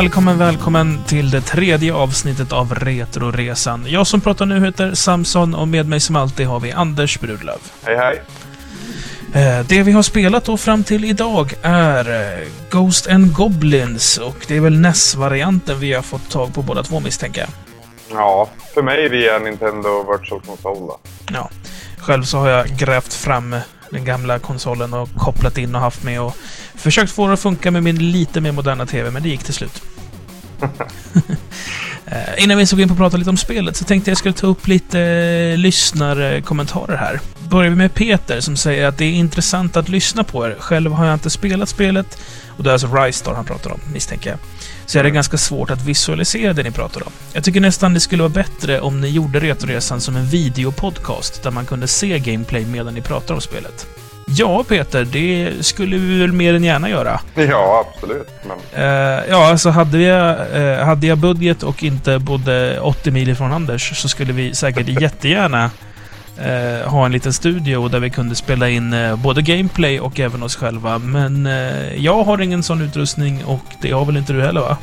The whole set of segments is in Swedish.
Välkommen, välkommen till det tredje avsnittet av Retroresan. Jag som pratar nu heter Samson och med mig som alltid har vi Anders Brudlöv. Hej, hej. Eh, Det vi har spelat då fram till idag är eh, Ghost and Goblins och det är väl NES-varianten vi har fått tag på båda två misstänker jag. Ja, för mig via Nintendo Virtual Console då. Ja. Själv så har jag grävt fram den gamla konsolen och kopplat in och haft med och försökt få det att funka med min lite mer moderna TV, men det gick till slut. Eh, Innan vi såg in på att prata lite om spelet så tänkte jag skulle ta upp lite eh, lyssnarkommentarer här. Börjar vi med Peter som säger att det är intressant att lyssna på er. Själv har jag inte spelat spelet. Och det är alltså Ristar han pratar om, misstänker jag. Så är det ganska svårt att visualisera det ni pratar om. Jag tycker nästan det skulle vara bättre om ni gjorde Retoresan som en videopodcast där man kunde se gameplay medan ni pratar om spelet. Ja, Peter, det skulle vi väl mer än gärna göra. Ja, absolut. Men Eh, ja, alltså hade jag, eh, hade jag budget och inte bodde 80 mil ifrån Anders så skulle vi säkert jättegärna eh, ha en liten studio där vi kunde spela in eh, både gameplay och även oss själva. Men eh, jag har ingen sån utrustning och det har väl inte du heller va?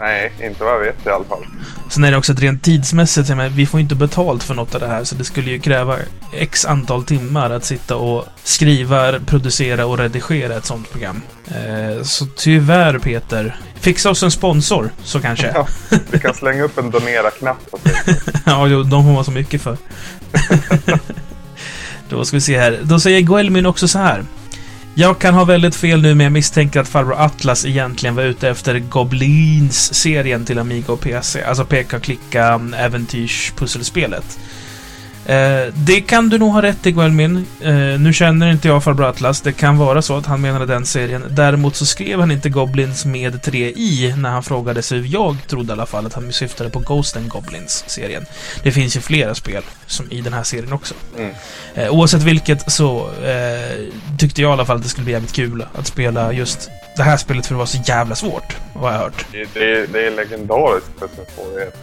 nej, inte vad jag vet i alla fall. Sen är det också att rent tidsmässigt, jag menar, vi får inte betalt för något av det här så det skulle ju kräva x antal timmar att sitta och skriva, producera och redigera ett sånt program. Eh, så tyvärr Peter, fixa oss en sponsor så kanske. Ja, vi kan slänga upp en donera-knapp. Ja, de får man så mycket för. Då ska vi se här. Då säger Guelmin också så här. Jag kan ha väldigt fel nu, men jag misstänker att farbror Atlas egentligen var ute efter Goblins-serien till Amiga och PC. Alltså peka-klicka äventyrs-pusselspelet. Eh, det kan du nog ha rätt i, Guelmin. Eh, nu känner inte jag farbror Atlas. Det kan vara så att han menade den serien. Däremot så skrev han inte Goblins med 3 i när han frågade sig. Jag trodde i alla fall att han syftade på Ghost and Goblins-serien. Det finns ju flera spel som i den här serien också. Mm. Eh, oavsett vilket så eh, tyckte jag i alla fall att det skulle bli jävligt kul att spela just det här spelet för det var så jävla svårt, vad jag har hört. Det, det, det är legendariskt för sin svårighet.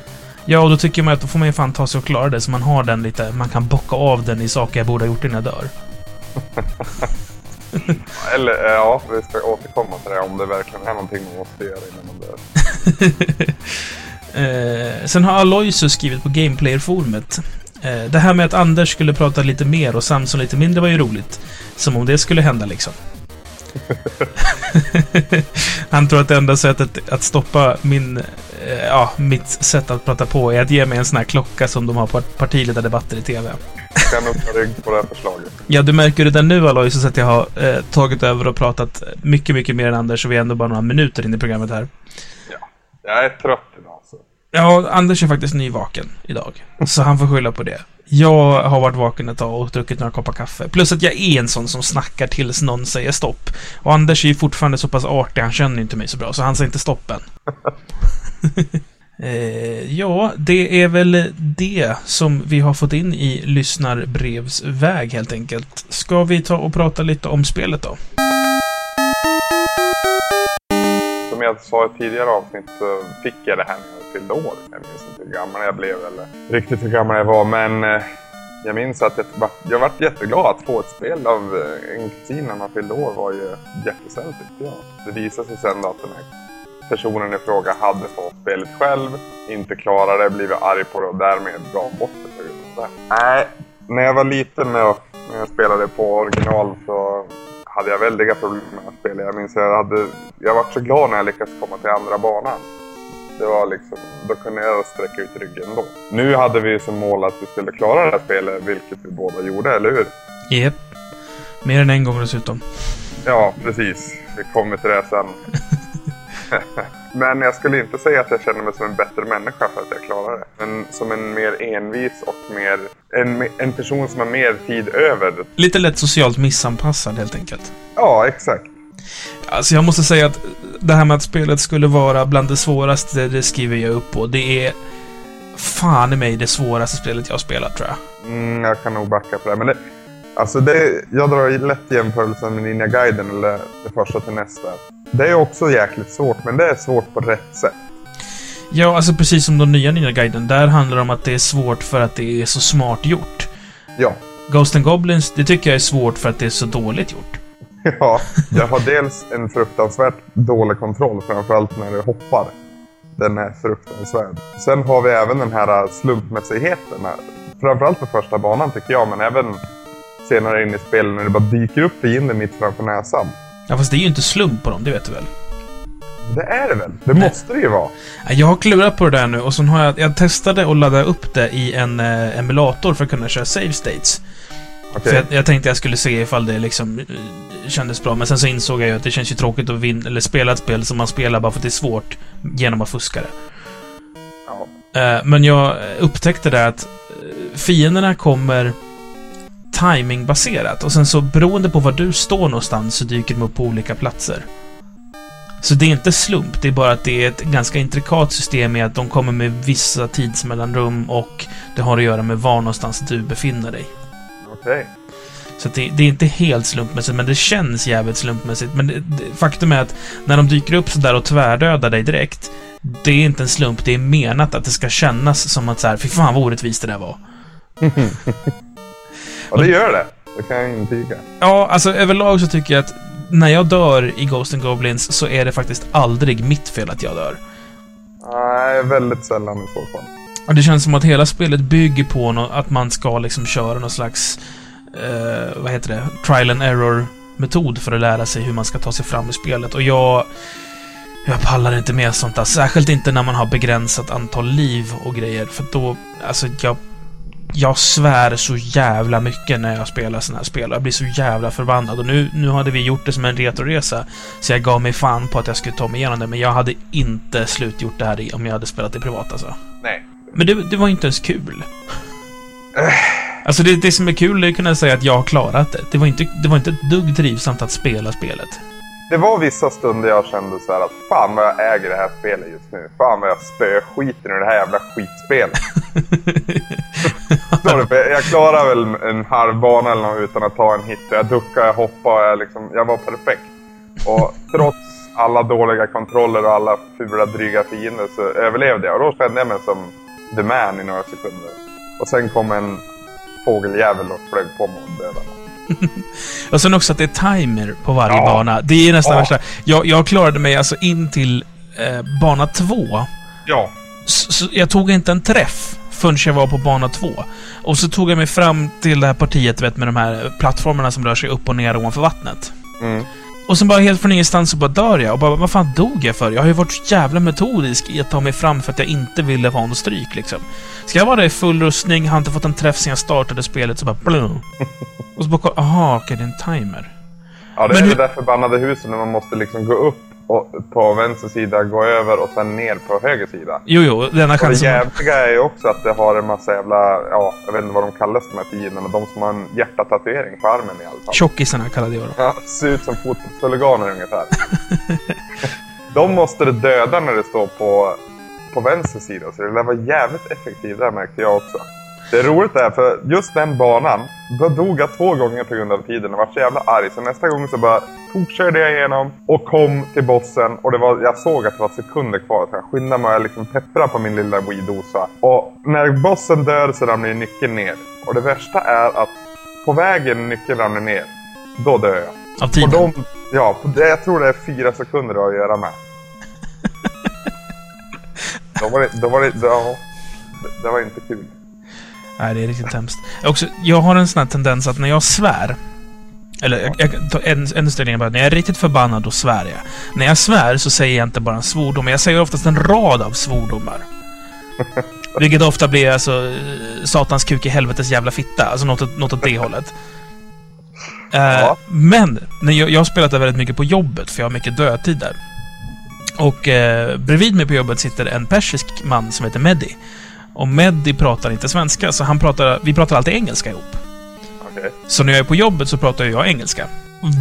Ja, och då tycker man att då får man ju fan ta sig och klara det så man har den lite, man kan bocka av den i saker jag borde ha gjort innan jag dör. Eller eh, ja, vi ska återkomma till det om det verkligen är någonting man måste göra innan man dör. Eh, sen har Aloysius skrivit på Gameplayer-forumet. Eh, det här med att Anders skulle prata lite mer och Samson lite mindre var ju roligt. Som om det skulle hända liksom. Han tror att det enda sättet att stoppa min, ja, mitt sätt att prata på är att ge mig en sån här klocka som de har på partiledardebatter i TV. Kan ta rygg på det här förslaget. Ja, du märker redan nu Aloysius att jag har eh, tagit över och pratat mycket, mycket mer än Anders och vi är ändå bara några minuter in i programmet här. Jag är trött idag alltså. Ja, Anders är faktiskt nyvaken idag. Så han får skylla på det. Jag har varit vaken ett tag och druckit några koppar kaffe. Plus att jag är en sån som snackar tills någon säger stopp. Och Anders är ju fortfarande så pass artig, han känner inte mig så bra, så han säger inte stopp än. eh, ja, det är väl det som vi har fått in i lyssnarbrevsväg helt enkelt. Ska vi ta och prata lite om spelet då? Som jag sa i ett tidigare avsnitt så fick jag det här när jag fyllde år. Jag minns inte hur gammal jag blev eller riktigt hur gammal jag var men eh, jag minns att jag vart jag var jätteglad att få ett spel av eh, en kusin när man fyllde år var ju jättesnällt tyckte jag. Det visade sig sen då att den här personen i fråga hade fått spelet själv, inte klarade det, blivit arg på det och därmed gav bort det grund av det. Nej, när jag var liten och när jag spelade på original så hade jag väldiga problem med att spela. Jag minns att jag hade, jag var så glad när jag lyckades komma till andra banan. Det var liksom, då kunde jag sträcka ut ryggen då. Nu hade vi som mål att vi skulle klara det här spelet, vilket vi båda gjorde, eller hur? Jep. Mer än en gång dessutom. Ja, precis. Vi kommer till det sen. Men jag skulle inte säga att jag känner mig som en bättre människa för att jag klarar det. Men som en mer envis och mer... En, en person som har mer tid över. Lite lätt socialt missanpassad helt enkelt. Ja, exakt. Alltså jag måste säga att det här med att spelet skulle vara bland det svåraste, det skriver jag upp på. Det är fan i mig det svåraste spelet jag har spelat tror jag. Mm, jag kan nog backa på det. Men det, alltså det, jag drar lätt jämförelsen med Ninja Gaiden eller det första till nästa. Det är också jäkligt svårt, men det är svårt på rätt sätt. Ja, alltså precis som de nya Ninja Gaiden. Där handlar det om att det är svårt för att det är så smart gjort. Ja, Ghost and Goblins, det tycker jag är svårt för att det är så dåligt gjort. Ja, jag har dels en fruktansvärt dålig kontroll, framförallt när du hoppar. Den är fruktansvärd. Sen har vi även den här slumpmässigheten. Framförallt på första banan tycker jag, men även senare in i spelet när det bara dyker upp fiender mitt framför näsan. Ja, fast det är ju inte slump på dem, det vet du väl? Det är det väl? Det måste det ju vara. Jag har klurat på det där nu och så har jag... Jag testade att ladda upp det i en eh, emulator för att kunna köra save states. Okej. För jag, jag tänkte jag skulle se ifall det liksom eh, kändes bra, men sen så insåg jag ju att det känns ju tråkigt att vinna, eller spela ett spel som man spelar bara för att det är svårt genom att fuska det. Ja. Eh, Men jag upptäckte det att eh, fienderna kommer timingbaserat och sen så beroende på var du står någonstans så dyker de upp på olika platser. Så det är inte slump, det är bara att det är ett ganska intrikat system i att de kommer med vissa tidsmellanrum och det har att göra med var någonstans du befinner dig. Okej. Så att det, det är inte helt slumpmässigt, men det känns jävligt slumpmässigt. Men det, det, faktum är att när de dyker upp sådär och tvärdödar dig direkt, det är inte en slump, det är menat att det ska kännas som att så här, fy fan vad orättvist det där var. Ja, det gör det. Det kan jag intyga. Ja, alltså överlag så tycker jag att när jag dör i Ghost and Goblins så är det faktiskt aldrig mitt fel att jag dör. Nej, väldigt sällan i så fall. Och det känns som att hela spelet bygger på nå- att man ska liksom köra någon slags, eh, vad heter det, trial and error-metod för att lära sig hur man ska ta sig fram i spelet. Och jag... Jag pallar inte med sånt där. Särskilt inte när man har begränsat antal liv och grejer. För då, alltså jag... Jag svär så jävla mycket när jag spelar såna här spel. Jag blir så jävla förbannad. Och nu, nu hade vi gjort det som en retroresa. Så jag gav mig fan på att jag skulle ta mig igenom det. Men jag hade inte slutgjort det här om jag hade spelat det privat alltså. Nej. Men det, det var inte ens kul. Alltså det, det som är kul är att kunna säga att jag har klarat det. Det var inte, det var inte ett dugg trivsamt att spela spelet. Det var vissa stunder jag kände så här att fan vad jag äger det här spelet just nu. Fan vad jag spöskiter i det här jävla skitspelet. Jag- klarar väl en halv bana eller något utan att ta en hit. Jag duckade, jag hoppade, jag, liksom, jag var perfekt. Och trots alla dåliga kontroller och alla fula dryga fiender så överlevde jag. Och då kände jag mig som the man i några sekunder. Och sen kom en fågeljävel och flög på mig och dödade mig. Och sen också att det är timer på varje Ja. bana. Det är nästan Ja. värsta. Jag, jag klarade mig alltså in till eh, bana två. Ja. Så, så jag tog inte en träff förrän jag var på bana två. Och så tog jag mig fram till det här partiet vet, med de här plattformarna som rör sig upp och ner ovanför vattnet. Mm. Och sen bara helt från ingenstans så bara dör jag. Och bara, vad fan dog jag för? Jag har ju varit så jävla metodisk i att ta mig fram för att jag inte ville ha något stryk liksom. Ska jag vara där i full rustning, har inte fått en träff sen jag startade spelet, så bara blum. Och så bara aha, okej, det är en timer. Ja, det Men är hur- det där förbannade huset när man måste liksom gå upp på vänster sida, gå över och sen ner på höger sida. Jo, jo, denna Och det chansen... jävliga är ju också att det har en massa jävla, ja, jag vet inte vad de kallas de här fienderna, de som har en hjärtatatuering på armen i alla fall. Tjockisarna kallade jag dem. Ja, ser ut som fotbollshuliganer ungefär. de måste du döda när det står på, på vänster sida, så det lär vara jävligt effektivt där märkte jag också. Det är roligt där, för just den banan, då dog jag två gånger på grund av tiden och var så jävla arg. Så nästa gång så bara tokkörde jag igenom och kom till bossen och det var, jag såg att det var sekunder kvar. Så jag skyndade mig och liksom peppra på min lilla Wii-dosa. Och när bossen dör så ramlar nyckeln ner. Och det värsta är att på vägen nyckeln ramlar ner, då dör jag. Av Och tiden. de, ja, det, jag tror det är fyra sekunder det har att göra med. då var det, då var det, det, det var inte kul. Nej, det är riktigt hemskt. Jag Också, jag har en sån här tendens att när jag svär... Eller jag, jag kan ta en, en ner bara. När jag är riktigt förbannad, då svär jag. När jag svär så säger jag inte bara en svordom, jag säger oftast en rad av svordomar. Vilket ofta blir alltså satans kuk i helvetes jävla fitta. Alltså något, något åt det hållet. Eh, Ja. Men, när jag, jag har spelat det väldigt mycket på jobbet, för jag har mycket dödtid där. Och eh, bredvid mig på jobbet sitter en persisk man som heter Mehdi. Och Mehdi pratar inte svenska, så han pratar, vi pratar alltid engelska ihop. Okej. Så när jag är på jobbet så pratar jag engelska.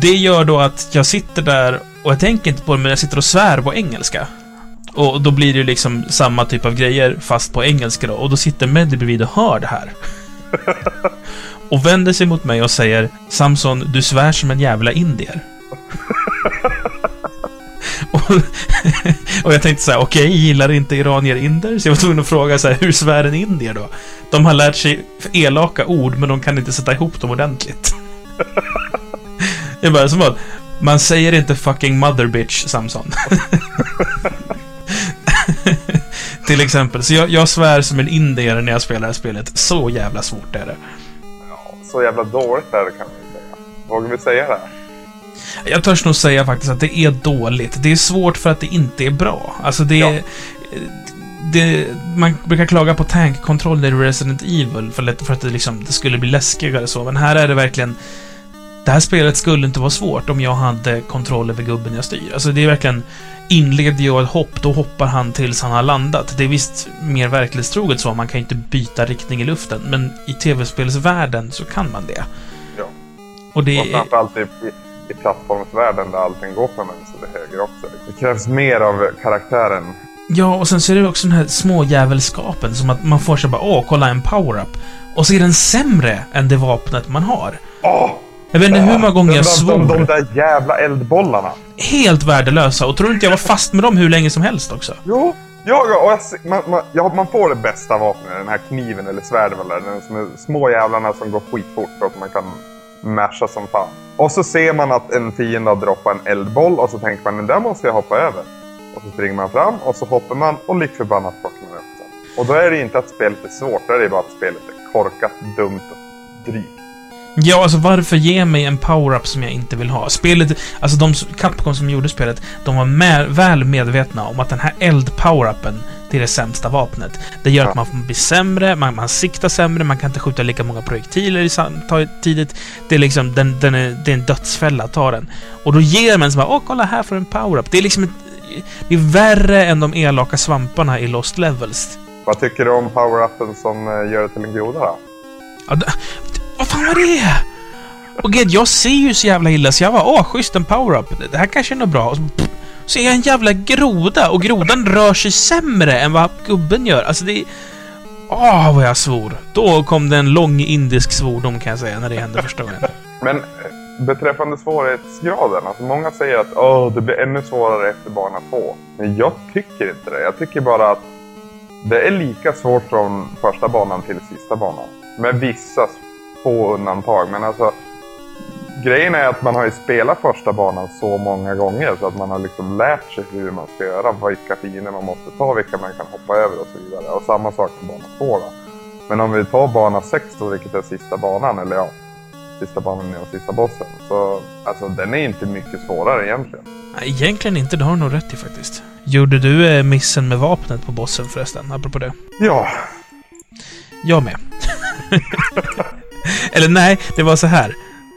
Det gör då att jag sitter där och jag tänker inte på det, men jag sitter och svär på engelska. Och då blir det ju liksom samma typ av grejer, fast på engelska då. Och då sitter Mehdi bredvid och hör det här. och vänder sig mot mig och säger Samson, du svär som en jävla indier. och, och jag tänkte så här, okej, gillar inte iranier inder? Så jag var tvungen att fråga så här, hur svär en indier då? De har lärt sig elaka ord, men de kan inte sätta ihop dem ordentligt. Jag bara, som att Man säger inte fucking mother bitch, Samson. Till exempel. Så jag, jag svär som en indier när jag spelar det här spelet. Så jävla svårt är det. Ja, så jävla dåligt är det kan man ju säga. Vågar vi säga det? Jag törs nog säga faktiskt att det är dåligt. Det är svårt för att det inte är bra. Alltså det... Ja. det man brukar klaga på tankkontroll i Resident Evil för, lätt- för att det, liksom, det skulle bli läskigare så, men här är det verkligen... Det här spelet skulle inte vara svårt om jag hade kontroll över gubben jag styr. Alltså det är verkligen... Inleder jag ett hopp, då hoppar han tills han har landat. Det är visst mer verklighetstroget så, man kan ju inte byta riktning i luften, men i tv-spelsvärlden så kan man det. Ja. Och det Och framförallt i, plattformsvärlden där allting går från vänster till höger också. Det krävs mer av karaktären. Ja, och sen så är det också den här små jävelskapen som att man får sig bara åh, kolla en power-up. Och så är den sämre än det vapnet man har. Åh! Jag vet inte hur många gånger jag de, svor. de, de där jävla eldbollarna. Helt värdelösa. Och tror inte jag var fast med dem hur länge som helst också. Jo, ja, ja, och jag, man, man, ja, man får det bästa vapnet, den här kniven eller svärdet eller den som är små jävlarna som går skitfort och man kan masha som fan. Och så ser man att en fiende har droppat en eldboll och så tänker man den där måste jag hoppa över. Och så springer man fram och så hoppar man och lik förbannat plockar man upp den. Och då är det inte att spelet är svårt, då är det bara att spelet är korkat, dumt och drygt. Ja, alltså varför ge mig en power-up som jag inte vill ha? Spelet, alltså de Capcom som gjorde spelet, de var med, väl medvetna om att den här eld-power-upen, det är det sämsta vapnet. Det gör Ja. att man blir sämre, man, man siktar sämre, man kan inte skjuta lika många projektiler i samtidigt. Det är liksom, den, den är, det är en dödsfälla att ta den. Och då ger man så bara, åh kolla här får du en power-up. Det är liksom ett, det är värre än de elaka svamparna i Lost Levels. Vad tycker du om power-upen som eh, gör det till en groda då? Ja, vad fan var det? Och gud, jag ser ju så jävla illa så jag var åh, schysst en power-up. Det här kanske är något bra. Och så, pff, så är jag en jävla groda och grodan rör sig sämre än vad gubben gör. Alltså det... Åh, vad jag svor. Då kom det en lång indisk svordom kan jag säga när det hände första gången. Men eh, beträffande svårighetsgraden, alltså många säger att Åh, det blir ännu svårare efter bana 2. Men jag tycker inte det. Jag tycker bara att det är lika svårt från första banan till sista banan. Med vissa få undantag. Men alltså, grejen är att man har ju spelat första banan så många gånger så att man har liksom lärt sig hur man ska göra, vilka fiender man måste ta, vilka man kan hoppa över och så vidare. Och samma sak med bana 2 då. Men om vi tar bana 6 då, vilket är sista banan, eller ja, sista banan och sista bossen. Så alltså den är inte mycket svårare egentligen. Nej, Egentligen inte, det har du nog rätt i faktiskt. Gjorde du eh, missen med vapnet på bossen förresten, apropå det? Ja, Jag med. Eller nej, det var så här.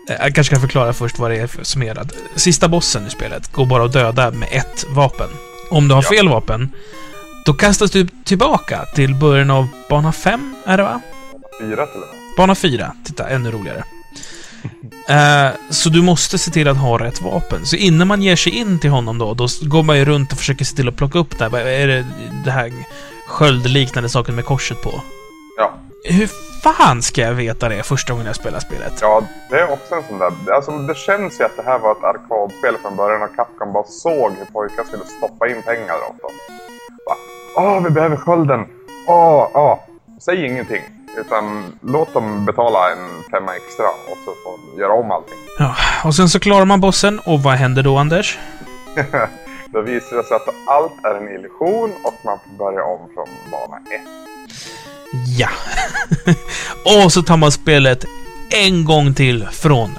Eh, Jag kanske kan förklara först vad det är för summerad. Sista bossen i spelet går bara att döda med ett vapen. Om du har fel vapen, då kastas du tillbaka till början av bana 5, är det va? fyra till och med. Bana 4. Titta, ännu roligare. Eh, så du måste se till att ha rätt vapen. Så innan man ger sig in till honom då, då går man ju runt och försöker se till att plocka upp det här. Är det det här sköldliknande saken med korset på? Ja. Hur fan ska jag veta det första gången jag spelar spelet? Ja, det är också en sån där... Alltså, det känns ju att det här var ett arkadspel från början och Capcom bara såg hur pojkar skulle stoppa in pengar åt dem. Åh, vi behöver skölden! Åh, åh! Säg ingenting. Utan låt dem betala en femma extra och så får de göra om allting. Ja, och sen så klarar man bossen och vad händer då, Anders? Då visar det sig att allt är en illusion och man får börja om från bana ett. Ja. och så tar man spelet en gång till från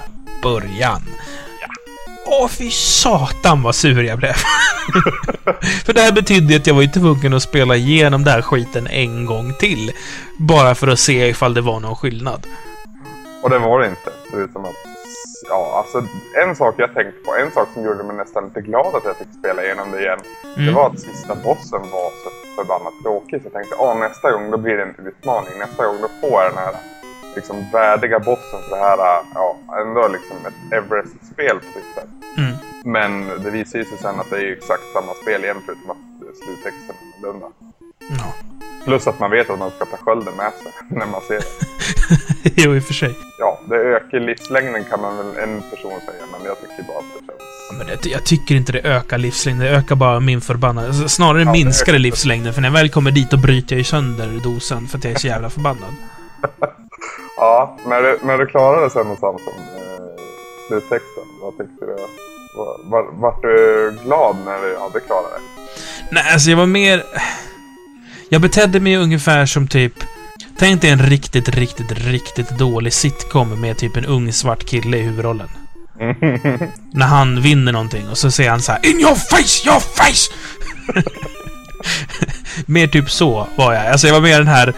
början. Ja. Åh, fy satan vad sur jag blev. för det här betydde att jag var ju tvungen att spela igenom den här skiten en gång till. Bara för att se ifall det var någon skillnad. Och det var det inte. Förutom att... Ja, alltså en sak jag tänkte på, en sak som gjorde mig nästan lite glad att jag fick spela igenom det igen. Det Mm. var att sista bossen var så förbannat tråkig. Så jag tänkte, ah, nästa gång då blir det en utmaning. Nästa gång då får jag den här liksom värdiga bossen för det här, ja, ändå liksom ett Everest-spel på sitt sätt. Mm. Men det visar ju sig sen att det är exakt samma spel igen förutom att sluttexten är annorlunda. Ja. Plus att man vet att man ska ta skölden med sig när man ser det. jo, i och för sig. Ja, det ökar livslängden kan man väl en person säga, men jag tycker bara att det känns... Men det, jag tycker inte det ökar livslängden, det ökar bara min förbannade... alltså, Snarare Ja, det minskar det livslängden, för när jag väl kommer dit då bryter jag ju sönder dosan för att jag är så jävla förbannad. Ja, när du, när du klarade sen och Samson, eh, sluttexten, vad tyckte du? Var, var, vart du glad när du hade klarat det? Nej, alltså jag var mer... Jag betedde mig ungefär som typ... Tänk dig en riktigt, riktigt, riktigt dålig sitcom med typ en ung svart kille i huvudrollen. När han vinner någonting och så säger han så här In your face, your face! mer typ så var jag. Alltså jag var mer den här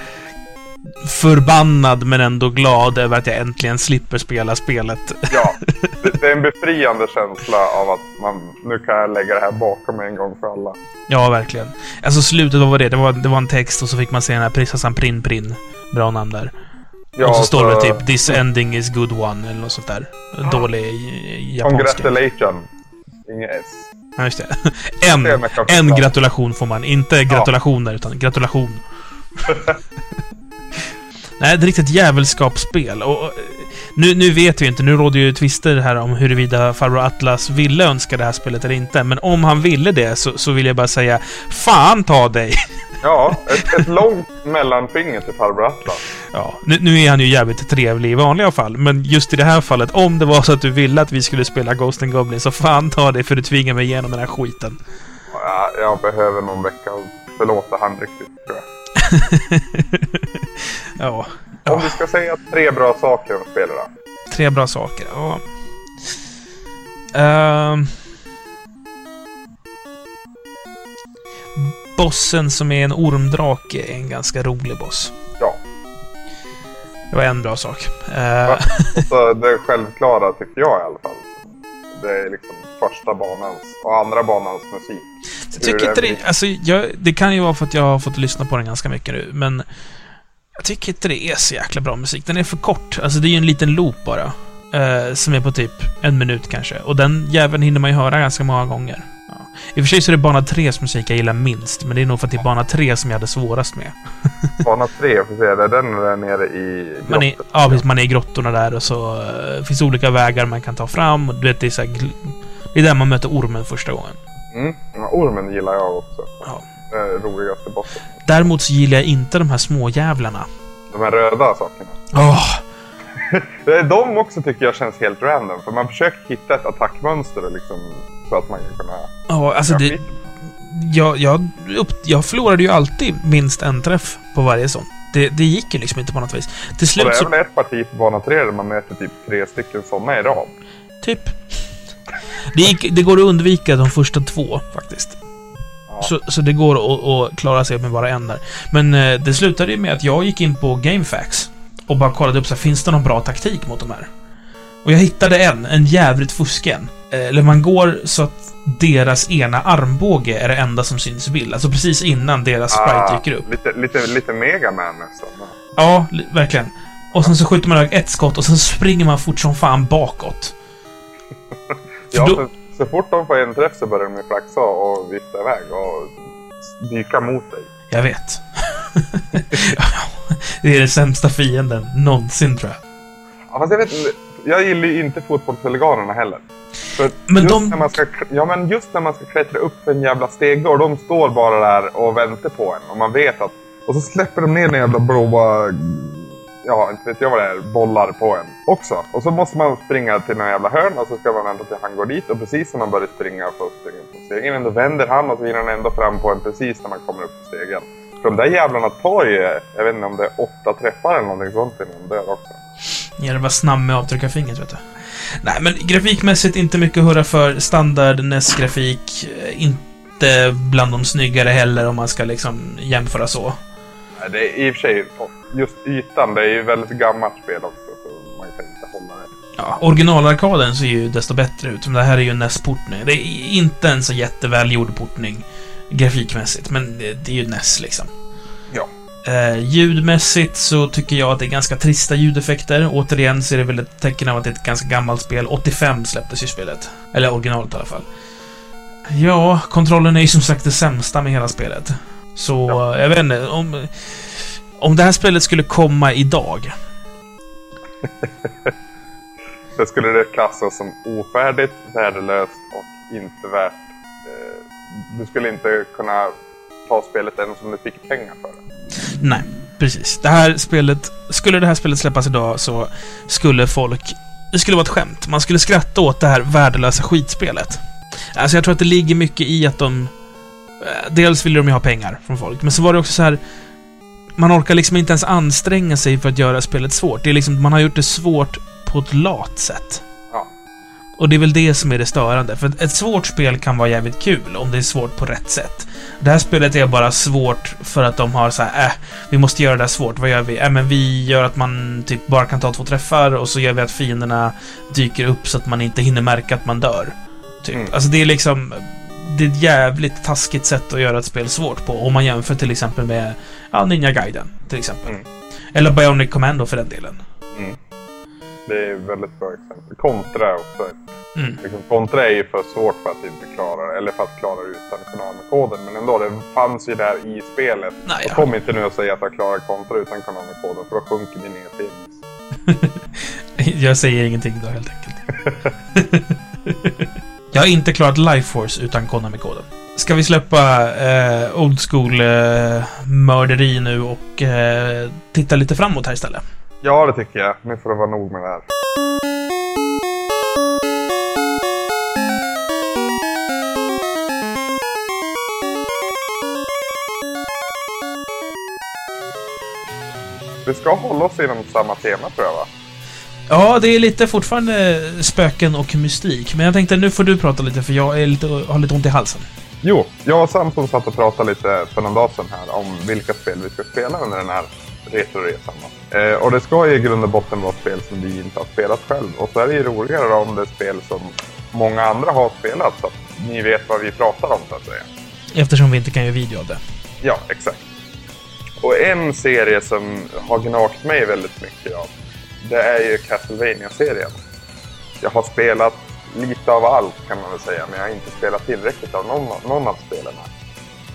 förbannad men ändå glad över att jag äntligen slipper spela spelet. Ja, det, det är en befriande känsla av att man, nu kan jag lägga det här bakom mig en gång för alla. Ja, verkligen. Alltså slutet, vad var det? Det var, det var en text och så fick man se den här prinsessan Prin Prin. Bra namn där. Ja, och så står det typ “This ending is good one” eller något sånt där. Dålig i- japanska. Congratulations. Inget S. Ja, just det. En, en gratulation får man. Inte gratulationer, utan gratulation. Nej, det är riktigt jävelskapsspel. Och, nu, nu vet vi inte, nu råder ju tvister här om huruvida farbror Atlas ville önska det här spelet eller inte. Men om han ville det så, så vill jag bara säga Fan ta dig! Ja, ett, ett långt mellanfinger till farbror Atlas. Ja, nu, nu är han ju jävligt trevlig i vanliga fall, men just i det här fallet, om det var så att du ville att vi skulle spela Ghost and Goblin, så fan ta det för du tvingar mig igenom den här skiten. Ja, jag behöver någon vecka och förlåta han riktigt, tror jag. ja. Om du ska säga tre bra saker om spelet då? Tre bra saker. Ja. Ehm. bossen som är en ormdrake är en ganska rolig boss. Ja. Det var en bra sak. Eh, Va? Och så det självklara tycker jag i alla fall. Det är liksom första banans och andra banans musik. Jag tycker inte det... Alltså, jag, det kan ju vara för att jag har fått lyssna på den ganska mycket nu, men... Jag tycker inte det är så jäkla bra musik. Den är för kort. Alltså, det är ju en liten loop bara. Eh, som är på typ en minut kanske. Och den jäveln hinner man ju höra ganska många gånger. Ja. I och för sig så är det bana 3s musik jag gillar minst, men det är nog för att det är bana 3 som jag hade svårast med. Bana 3, får se, det är den där nere i Man är, ja, precis, man är i grottorna där och så uh, finns olika vägar man kan ta fram. Och du vet, det är så här, Det är där man möter ormen första gången. Mm. Ja, ormen gillar jag också. Ja. Är roligaste bossen. Däremot så gillar jag inte de här små jävlarna. De här röda sakerna. Åh! Är de också tycker jag känns helt random. För man försöker hitta ett attackmönster liksom, så att man kan kunna... Ja, alltså det... Jag, jag, upp, jag förlorade ju alltid minst en träff på varje sån. Det, det gick ju liksom inte på något vis. Till Och det slut är så... väl ett parti på bana 3 där man möter typ tre stycken sådana i rad. Typ. Det, gick, det går att undvika de första två, faktiskt. Så, så det går att, att klara sig med bara en där. Men eh, det slutade ju med att jag gick in på GameFAQs och bara kollade upp så här, finns det någon bra taktik mot de här? Och jag hittade en, en jävligt fusken. Eh, Eller man går så att deras ena armbåge är det enda som syns i bild. Alltså precis innan deras sprite dyker upp. Ah, Lite, lite, lite Megaman nästan. Ja, li- verkligen. Och sen så skjuter man iväg ett skott och sen springer man fort som fan bakåt. För Ja, då- så, fort de får en träff så börjar de flaxa och vifta iväg och dyka mot dig. Jag vet. det är den sämsta fienden någonsin, tror jag. Ja, fast jag, vet, jag gillar ju inte fotbollshuliganerna heller. För Men just, de- när man ska, ja, men just när man ska klättra upp för en jävla stege och de står bara där och väntar på en och man vet att... Och så släpper de ner en jävla blåa... Ja, inte vet jag vad det är. Bollar på en också. Och så måste man springa till någon jävla hörn och så ska man vänta till han går dit. Och precis när man börjar springa på stegen på stegen, då vänder han och så hinner han ändå fram på en precis när man kommer upp på stegen. För de där jävlarna tar ju, jag vet inte om det är åtta träffar eller någonting sånt innan de dör också. Ja, det var snabb med att avtrycka fingret, vet du. Nej, men grafikmässigt inte mycket att hurra för. Standard NES-grafik. eh, Inte bland de snyggare heller om man ska liksom jämföra så. Nej, Det är i och för sig, just ytan, det är ju väldigt gammalt spel också. Så man kan inte hålla det. Ja, originalarkaden ser ju desto bättre ut. Men det här är ju en NES-portning. Det är inte en så jättevälgjord portning grafikmässigt, men det, det är ju NES liksom. Ja. Eh, ljudmässigt så tycker jag att det är ganska trista ljudeffekter. Återigen så är det väl ett tecken av att det är ett ganska gammalt spel. 85 släpptes ju spelet. Eller originalet i alla fall. Ja, kontrollen är ju som sagt det sämsta med hela spelet. Så, Ja. jag vet inte. Om, om det här spelet skulle komma idag. Det skulle det klassas som ofärdigt, värdelöst och inte värt... Eh, du skulle inte kunna ta spelet ens om du fick pengar för det. Nej, precis. Det här spelet... Skulle det här spelet släppas idag så skulle folk det skulle vara ett skämt. Man skulle skratta åt det här värdelösa skitspelet. Alltså jag tror att det ligger mycket i att de... eh, Dels ville de ju ha pengar från folk, men så var det också så här... Man orkar liksom inte ens anstränga sig för att göra spelet svårt. Det är liksom, man har gjort det svårt på ett lat sätt. Ja. Och det är väl det som är det störande. För ett svårt spel kan vara jävligt kul om det är svårt på rätt sätt. Det här spelet är bara svårt för att de har så här, äh, vi måste göra det här svårt. Vad gör vi? Äh, men vi gör att man typ bara kan ta två träffar och så gör vi att fienderna dyker upp så att man inte hinner märka att man dör. Typ. Mm. Alltså det är liksom... Det är ett jävligt taskigt sätt att göra ett spel svårt på. Om man jämför till exempel med ja, Ninja Gaiden, till exempel. Mm. Eller Bionic Commando för den delen. Mm. Det är väldigt bra exempel. Kontra också. Mm. Liksom, kontra är ju för svårt för att inte klara eller för att klara utan Konami-koden. Men ändå, det fanns ju där i spelet. Nej, Och kom inte nu och säga att jag klarar kontra utan Konami-koden för då sjunker min e-tidnings. Jag säger ingenting då helt enkelt. jag har inte klarat Life Force utan Konami-koden. Ska vi släppa eh, old school eh, mörderi nu och eh, titta lite framåt här istället? Ja, det tycker jag. Nu får det vara nog med det här. Vi ska hålla oss inom samma tema tror jag va? Ja, det är lite fortfarande spöken och mystik. Men jag tänkte nu får du prata lite för jag är lite, har lite ont i halsen. Jo, jag och Samson satt och pratade lite för någon dag sedan här om vilka spel vi ska spela under den här retroresan. Eh, och det ska ju i grund och botten vara spel som vi inte har spelat själv. Och så är det ju roligare om det är spel som många andra har spelat så att ni vet vad vi pratar om så att säga. Eftersom vi inte kan göra video av det. Ja, exakt. Och en serie som har gnagt mig väldigt mycket av, det är ju Castlevania-serien. Jag har spelat lite av allt kan man väl säga, men jag har inte spelat tillräckligt av någon, någon av spelen här.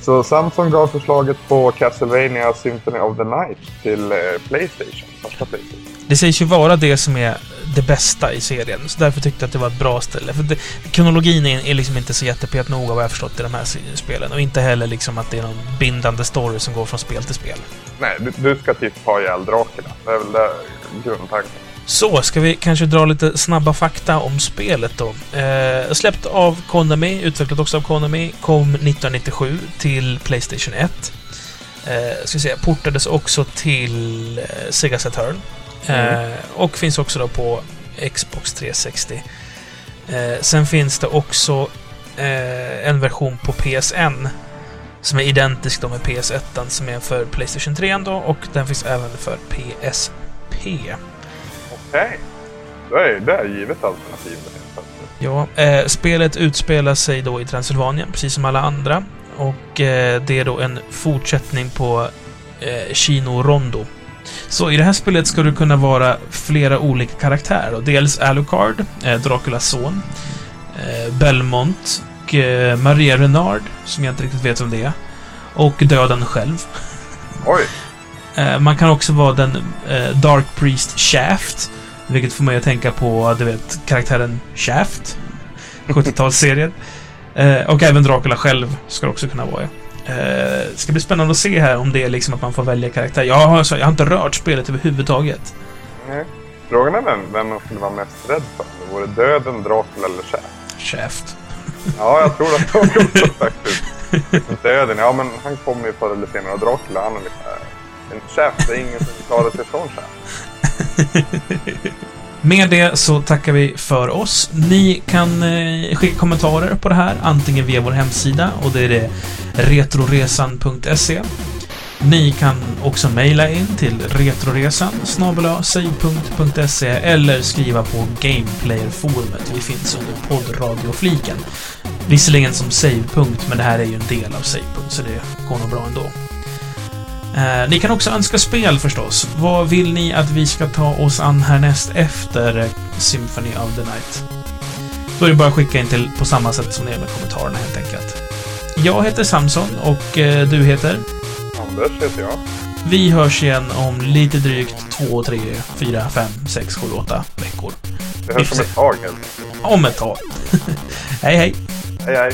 Så Samsung gav förslaget på Castlevania Symphony of the Night till eh, Playstation, första Playstation. Det sägs ju vara det som är det bästa i serien, så därför tyckte jag att det var ett bra ställe. För det, kronologin är, är liksom inte så jättepet noga vad jag förstått i de här spelen. Och inte heller liksom att det är någon bindande story som går från spel till spel. Nej, du, du ska typ ha ihjäl Dracula. Det är väl det grundtanken. Så, ska vi kanske dra lite snabba fakta om spelet då. Eh, släppt av Konami, utvecklat också av Konami, kom 1997 till Playstation 1. Eh, ska se, portades också till eh, Sega Saturn. Eh, och finns också då på Xbox 360. Eh, sen finns det också eh, en version på PSN som är identisk då med PS1 som är för Playstation 3 då och den finns även för PSP. Okej. Är det är givet alternativ. Ja, eh, spelet utspelar sig då i Transylvanien, precis som alla andra. Och eh, det är då en fortsättning på eh, Chino Rondo. Så i det här spelet ska du kunna vara flera olika karaktärer. då. Dels Alucard, eh, Draculas son, eh, Belmont och eh, Maria Renard, som jag inte riktigt vet om det är. Och döden själv. Oj! Eh, man kan också vara den Dark Priest Shaft. Vilket får mig att tänka på, du vet, karaktären Shaft. 70-talsserien. Eh, och även Dracula själv ska det också kunna vara. Eh, ska bli spännande att se här om det är liksom att man får välja karaktär. Jag har, jag har inte rört spelet överhuvudtaget. Nej. Frågan är vem, vem man skulle vara mest rädd för. Det vore döden, Dracula eller Shaft. Shaft. Ja, jag tror att det var också faktiskt. Döden, ja men han kommer ju förr eller senare. Och Dracula, han är lite... En Shaft, det är ingen som klarar sig från Shaft. Med det så tackar vi för oss. Ni kan eh, skicka kommentarer på det här, antingen via vår hemsida och det är det retroresan.se. Ni kan också mejla in till retroresan save.se eller skriva på Gameplayerforumet. Vi finns under poddradiofliken. Visserligen som savepunkt, men det här är ju en del av savepunkt, så det går nog bra ändå. Eh, ni kan också önska spel förstås. Vad vill ni att vi ska ta oss an härnäst efter eh, Symphony of the Night? Då är det bara att skicka in till på samma sätt som ni gör med kommentarerna helt enkelt. Jag heter Samson och eh, du heter? Anders heter jag. Vi hörs igen om lite drygt 2, 3, 4, 5, 6, 7, 8 veckor. Det hörs om ett tag helt Om ett tag. hej hej! Hej hej!